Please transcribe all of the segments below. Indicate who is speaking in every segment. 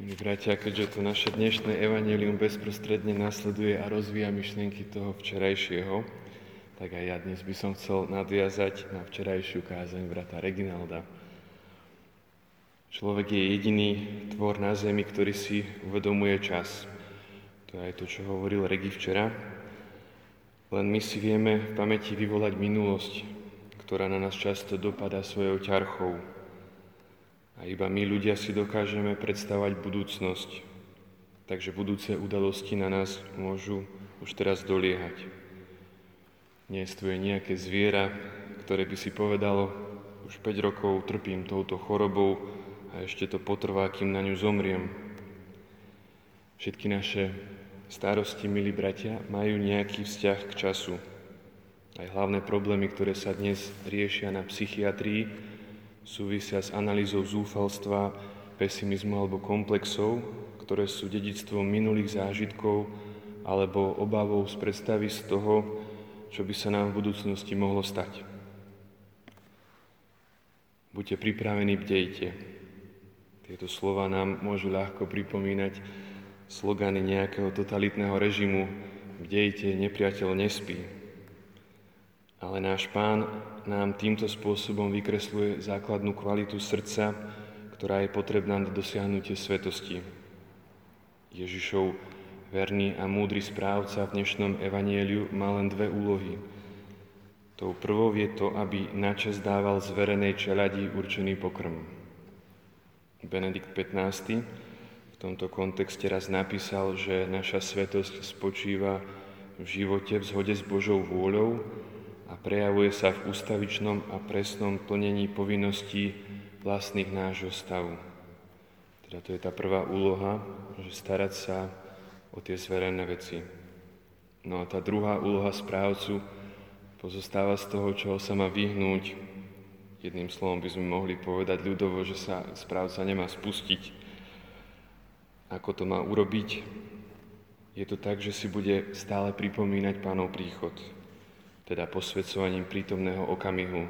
Speaker 1: Milí bratia, keďže to naše dnešné evanelium bezprostredne nasleduje a rozvíja myšlienky toho včerajšieho, tak aj ja dnes by som chcel nadviazať na včerajšiu kázeň brata Reginalda. Človek je jediný tvor na zemi, ktorý si uvedomuje čas. To je aj to, čo hovoril Regi včera. Len my si vieme v pamäti vyvolať minulosť, ktorá na nás často dopadá svojou ťarchou, a iba my ľudia si dokážeme predstavať budúcnosť. Takže budúce udalosti na nás môžu už teraz doliehať. Nie je nejaké zviera, ktoré by si povedalo, už 5 rokov trpím touto chorobou a ešte to potrvá, kým na ňu zomriem. Všetky naše starosti, milí bratia, majú nejaký vzťah k času. Aj hlavné problémy, ktoré sa dnes riešia na psychiatrii, súvisia s analýzou zúfalstva, pesimizmu alebo komplexov, ktoré sú dedictvom minulých zážitkov alebo obavou z predstavy z toho, čo by sa nám v budúcnosti mohlo stať. Buďte pripravení, bdejte. Tieto slova nám môžu ľahko pripomínať slogany nejakého totalitného režimu Bdejte, nepriateľ nespí. Ale náš pán nám týmto spôsobom vykresluje základnú kvalitu srdca, ktorá je potrebná na dosiahnutie svetosti. Ježišov verný a múdry správca v dnešnom evanieliu má len dve úlohy. Tou prvou je to, aby načas dával zverenej čeladi určený pokrm. Benedikt XV v tomto kontexte raz napísal, že naša svetosť spočíva v živote v zhode s Božou vôľou, a prejavuje sa v ústavičnom a presnom plnení povinností vlastných nášho stavu. Teda to je tá prvá úloha, že starať sa o tie zverené veci. No a tá druhá úloha správcu pozostáva z toho, čoho sa má vyhnúť. Jedným slovom by sme mohli povedať ľudovo, že sa správca nemá spustiť. Ako to má urobiť? Je to tak, že si bude stále pripomínať pánov príchod, teda posvedcovaním prítomného okamihu.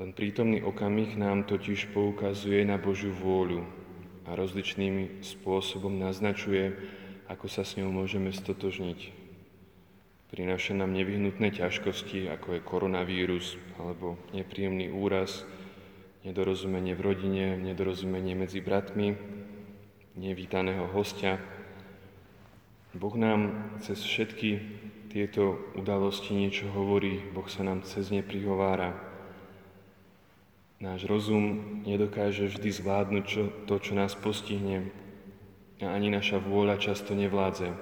Speaker 1: Len prítomný okamih nám totiž poukazuje na Božiu vôľu a rozličnými spôsobom naznačuje, ako sa s ňou môžeme stotožniť. Prináša nám nevyhnutné ťažkosti, ako je koronavírus alebo nepríjemný úraz, nedorozumenie v rodine, nedorozumenie medzi bratmi, nevítaného hostia. Boh nám cez všetky tieto udalosti niečo hovorí, Boh sa nám cez ne prihovára. Náš rozum nedokáže vždy zvládnuť čo, to, čo nás postihne a ani naša vôľa často nevládze.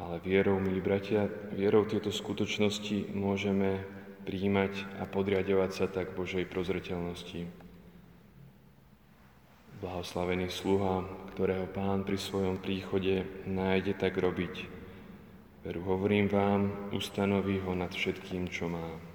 Speaker 1: Ale vierou, milí bratia, vierou tieto skutočnosti môžeme príjmať a podriadovať sa tak Božej prozreteľnosti. Blahoslavený sluha, ktorého Pán pri svojom príchode nájde tak robiť, Veru hovorím vám, ustanoví ho nad všetkým, čo má.